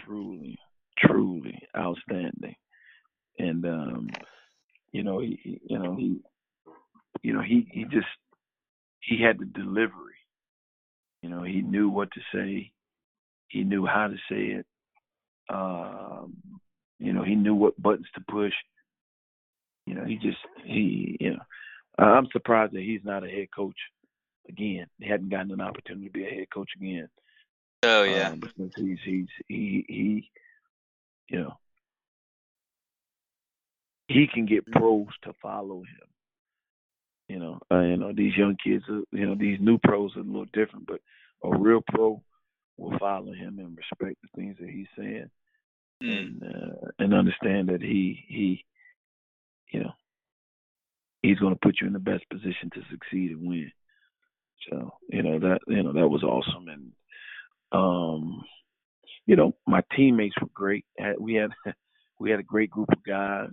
truly, truly outstanding. And um, you know, he, he you know, he you know, he he just he had the delivery. You know, he knew what to say. He knew how to say it. Um, you know, he knew what buttons to push. You know, he just he you know, I'm surprised that he's not a head coach again. He hadn't gotten an opportunity to be a head coach again. Oh yeah. Um, because he's he's he he you know he can get pros to follow him. You know, uh, you know these young kids. Are, you know, these new pros are a little different, but a real pro will follow him and respect the things that he's saying Mm. and uh, and understand that he he you know he's going to put you in the best position to succeed and win. So you know that you know that was awesome, and um, you know my teammates were great. We had we had a great group of guys.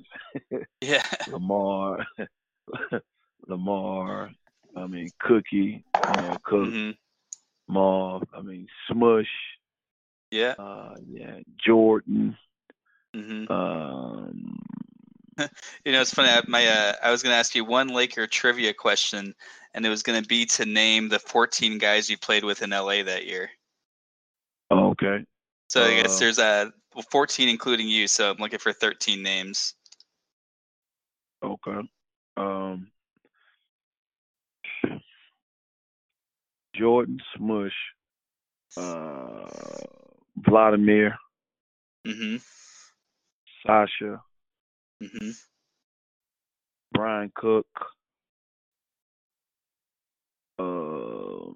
Yeah. Lamar, Lamar, I mean Cookie, you know, Cook, hmm Marv, I mean Smush, Yeah. uh, yeah, Jordan. hmm Um, You know, it's funny. I, my uh, I was going to ask you one Laker trivia question, and it was going to be to name the 14 guys you played with in LA that year. okay. So I guess Uh, there's uh, 14 including you. So I'm looking for 13 names. Okay. Um, Jordan Smush, uh, Vladimir, hmm Sasha, hmm Brian Cook, uh,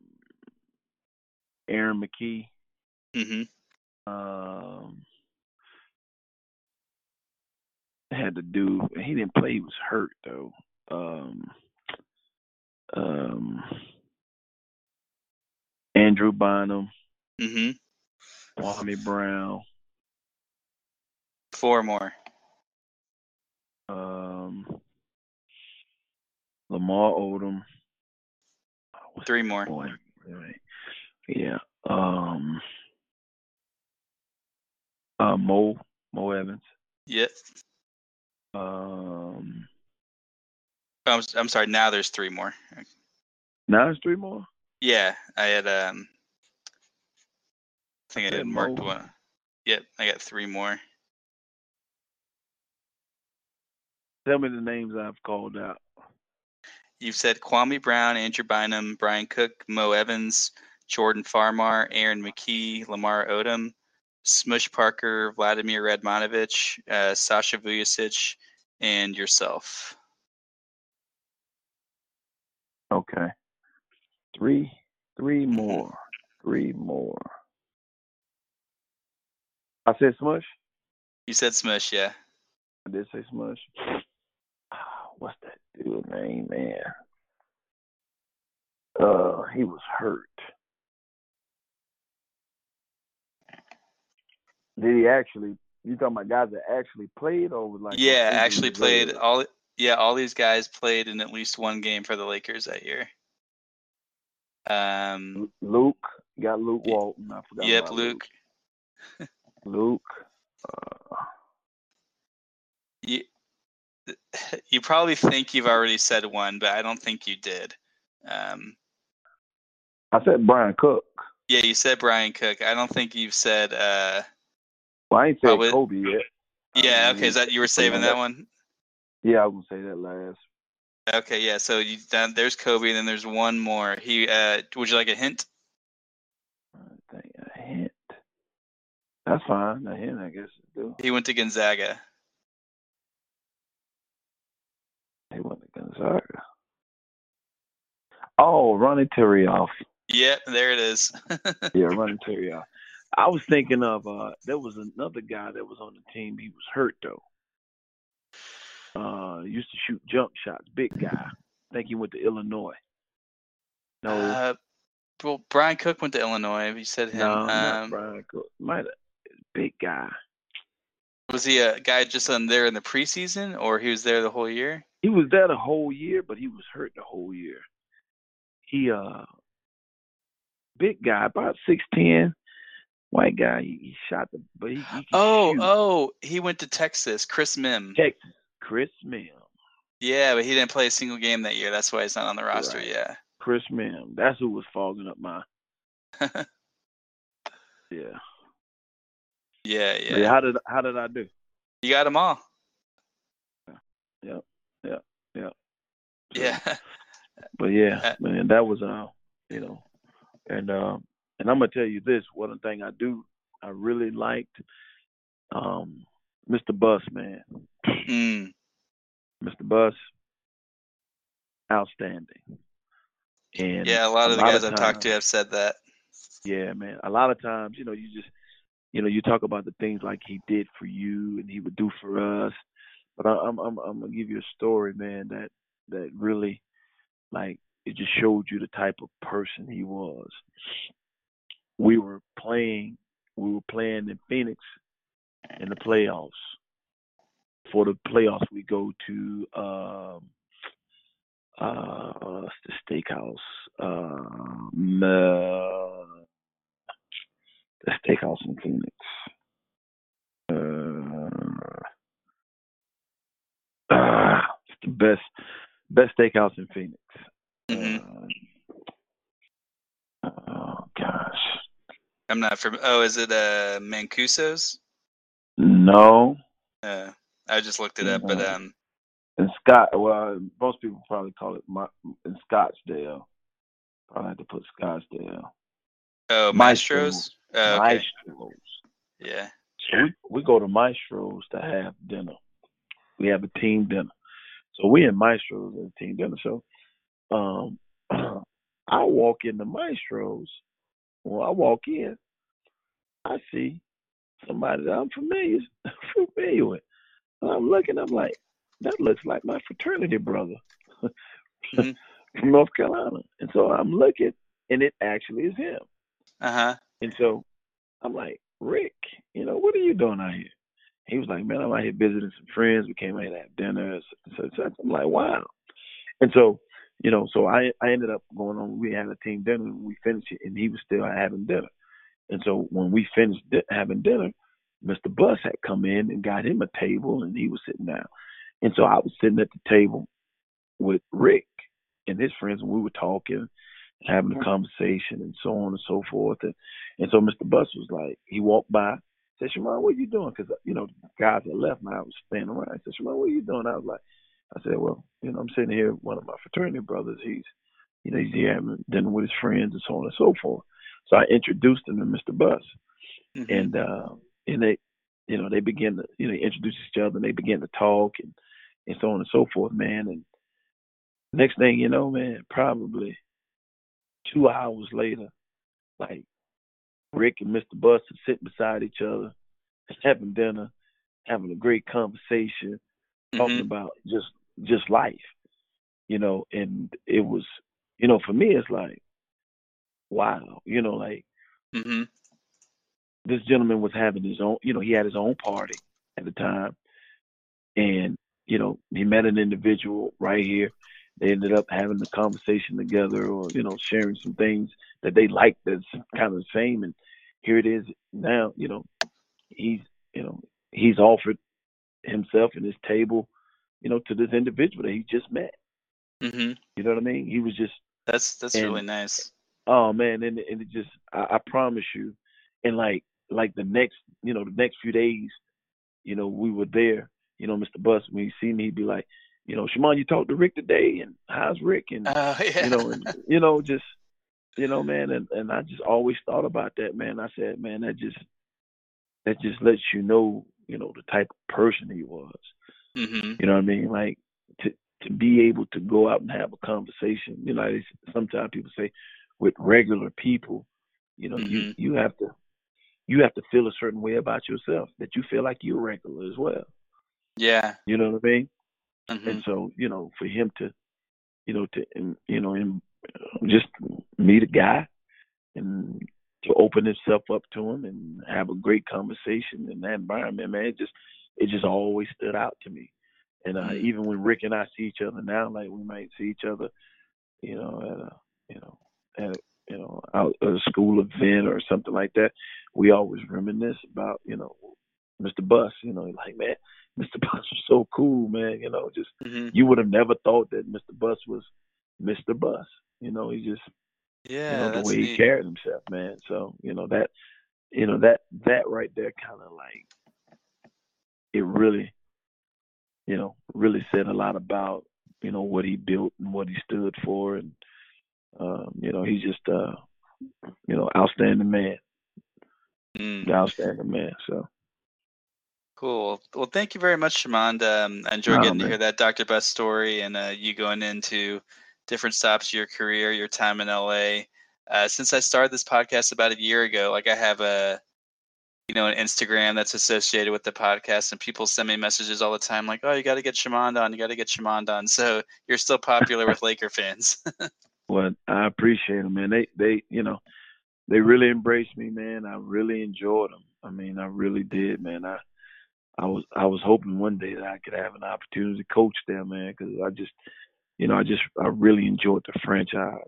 Aaron McKie. hmm Um, had to do. He didn't play. He was hurt though. Um, um, Andrew Bynum, hmm Kwame Brown, Four more. um, Lamar Odom. What's Three more. boy? Yeah. Um, uh, Mo Mo Evans. Yep. Um, Oh, I'm, I'm sorry. Now there's three more. now there's three more. Yeah, I had um. I think I had marked Mo. one. Yep, I got three more. Tell me the names I've called out. You've said Kwame Brown, Andrew Bynum, Brian Cook, Mo Evans, Jordan Farmar, Aaron McKie, Lamar Odom, Smush Parker, Vladimir Radmanovic, uh, Sasha Vujacic, and yourself. Okay. Three, three Mhm. more, three more. I said Smush. You said Smush, yeah. I did say Smush. What's that dude name, man? Uh, he was hurt. Did he actually? You talking about guys that actually played, or was like yeah, actually played all. Yeah, all these guys played in at least one game for the Lakers that year. Um. Luke got Luke Walton. I forgot. Yep, about Luke. Luke. Uh, You, you probably think you've already said one, but I don't think you did. Um, I said Brian Cook. yeah, you said Brian Cook. I don't think you've said. Uh, Well, I ain't said Probably- Kobe yet. yeah, Um, okay. Is that you were saving that one? Yeah, I was gonna say that last. Okay, yeah. So you there's Kobe, and then there's one more. He. Uh, would you like a hint? I think a hint. That's fine. A hint, I guess. He went to Gonzaga. He went to Gonzaga. Oh, Ronny Turiaf. Yep, there it is. Yeah, Ronny Turiaf. I was thinking of uh there was another guy that was on the team. He was hurt though. Uh used to shoot jump shots. Big guy. I think he went to Illinois. No, Uh, well, Brian Cook went to Illinois. You said him. no, not um, Brian Cook. Might big guy. was he a guy just on there in the preseason, or he was there the whole year? He was there the whole year, but he was hurt the whole year. He uh big guy, about six ten, white guy. He, he shot the but he, he Oh, shoot. oh, he went to Texas. Chris Mihm. Texas. Chris Mims. Yeah, but he didn't play a single game that year. That's why he's not on the roster. Right. Yeah. Chris Mims. That's who was fogging up my yeah. yeah, But yeah. how did how did I do? You got them all. Yep. Yep. Yep. So, Yeah. But yeah, Uh, man, that was uh you know and uh and I'm gonna tell you this, one thing I do I really liked um Mr. Buss man. mm. Mr. Buss, outstanding. And yeah, a lot of the lot guys I've talked to have said that. Yeah, man. A lot of times, you know, you just, you know, you talk about the things like he did for you and he would do for us. But I, I'm, I'm, I'm gonna give you a story, man, that that really, like, it just showed you the type of person he was. We were playing, we were playing in Phoenix in the playoffs. For the playoffs, we go to um, uh, what's the steakhouse? Um, uh, the steakhouse in Phoenix. Uh, it's the best best steakhouse in Phoenix. hmm Uh, oh gosh, I'm not from. Oh, is it uh Mancuso's? No. Uh, I just looked it up, but um, In Scott, well, most people probably call it my, in Scottsdale. Probably have to put Scottsdale. oh, Mastro. Mastros. Oh, okay. Mastros. Yeah. So we, we go to Mastros to have dinner. We have a team dinner. So we in Mastros at a team dinner. So um I walk into Mastros. When I walk in, I see somebody that I'm familiar familiar with. And I'm looking, I'm like, that looks like my fraternity brother Mhm. from North Carolina. And so I'm looking and it actually is him. Uh huh. And so I'm like, Rick, you know, what are you doing out here? He was like, man, I'm out here visiting some friends. We came out here to have dinner. So, so I'm like, wow. And so, you know, so I I ended up going on. We had a team dinner and we finished it, and he was still having dinner. And so when we finished di- having dinner, Mr. Buss had come in and got him a table, and he was sitting down. And so I was sitting at the table with Rick and his friends, and we were talking, having a conversation, and so on and so forth. And and so Mr. Buss was like, he walked by, said, Shammond, what are you doing? Because, you know, the guys had left and I was standing around. I said, Shammond, what are you doing? I was like, I said, well, you know, I'm sitting here with one of my fraternity brothers. He's, you know, he's here having dinner with his friends and so on and so forth. So I introduced him to Mr. Buss. Mhm. And, uh, and they, you know, they began to, you know, introduce each other and they began to talk and, and so on and so forth, man. And next thing you know, man, probably two hours later, like Rick and Mr. Buss are sitting beside each other, having dinner, having a great conversation, talking Mhm. about just just life, you know. And it was, you know, for me, it's like, wow, you know, like Mhm. this gentleman was having his own, you know, he had his own party at the time, and you know, he met an individual right here. They ended up having a conversation together, or you know, sharing some things that they liked that's kind of the same. And here it is now. You know, he's you know he's offered himself and his table, you know, to this individual that he just met. Mm-hmm. You know what I mean? He was just That's that's And- really nice. Oh man, and and it just I, I promise you, and like like the next you know the next few days, you know we were there. You know, Mr. Buss when he see me, he'd be like, you know, Shammond, you talked to Rick today, and how's Rick? And Oh yeah. you know, and you know, just you know, man, and and I just always thought about that, man. I said, man, that just that just lets you know, you know, the type of person he was. Mhm. You know what I mean? Like to to be able to go out and have a conversation. You know, sometimes people say with regular people, you know, you Mhm. you have to you have to feel a certain way about yourself that you feel like you're regular as well. Yeah. You know what I mean? Mhm. And so, you know, for him to, you know, to you know, and just meet a guy and to open himself up to him and have a great conversation in that environment, man, it just it just always stood out to me. And uh, Mm. even when Rick and I see each other now, like we might see each other, you know, at a you know, at you know, out at a school event or something like that, we always reminisce about, you know, Mr. Buss, you know, like man, Mr. Buss was so cool, man, you know, just Mhm. you would have never thought that Mr. Buss was Mr. Buss. You know, he just Yeah, you know the way he neat. carried himself, man. So you know that you know that that right there kind of like it really you know really said a lot about you know what he built and what he stood for and um you know he's just uh you know outstanding man Mm. outstanding man so Cool. Well, thank you very much, Shammond. Um, I enjoyed Oh, getting to hear that Dr. Buss story and uh, you going into different stops of your career, your time in LA. Uh, since I started this podcast about a year ago, like I have a, you know, an Instagram that's associated with the podcast, and people send me messages all the time, like, "Oh, you got to get Shammond on. You got to get Shammond on." So you're still popular with Laker fans. Well, I appreciate them, man. They they you know they really embraced me, man. I really enjoyed them. I mean, I really did, man. I I was I was hoping one day that I could have an opportunity to coach them, man, because I just you know I just I really enjoyed the franchise.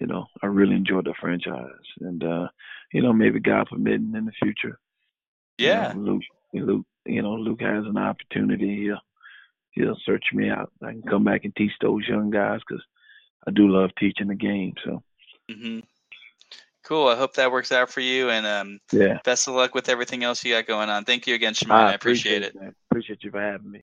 You know, I really enjoyed the franchise, and uh, you know maybe God permitting in the future. you yeah. know, Luke, Luke, you know, Luke has an opportunity. He'll, he'll search me out. I can come back and teach those young guys because I do love teaching the game. So hmm Cool. I hope that works out for you, and um, yeah, best of luck with everything else you got going on. Thank you again, Shammond. I appreciate it. man. Appreciate you for having me.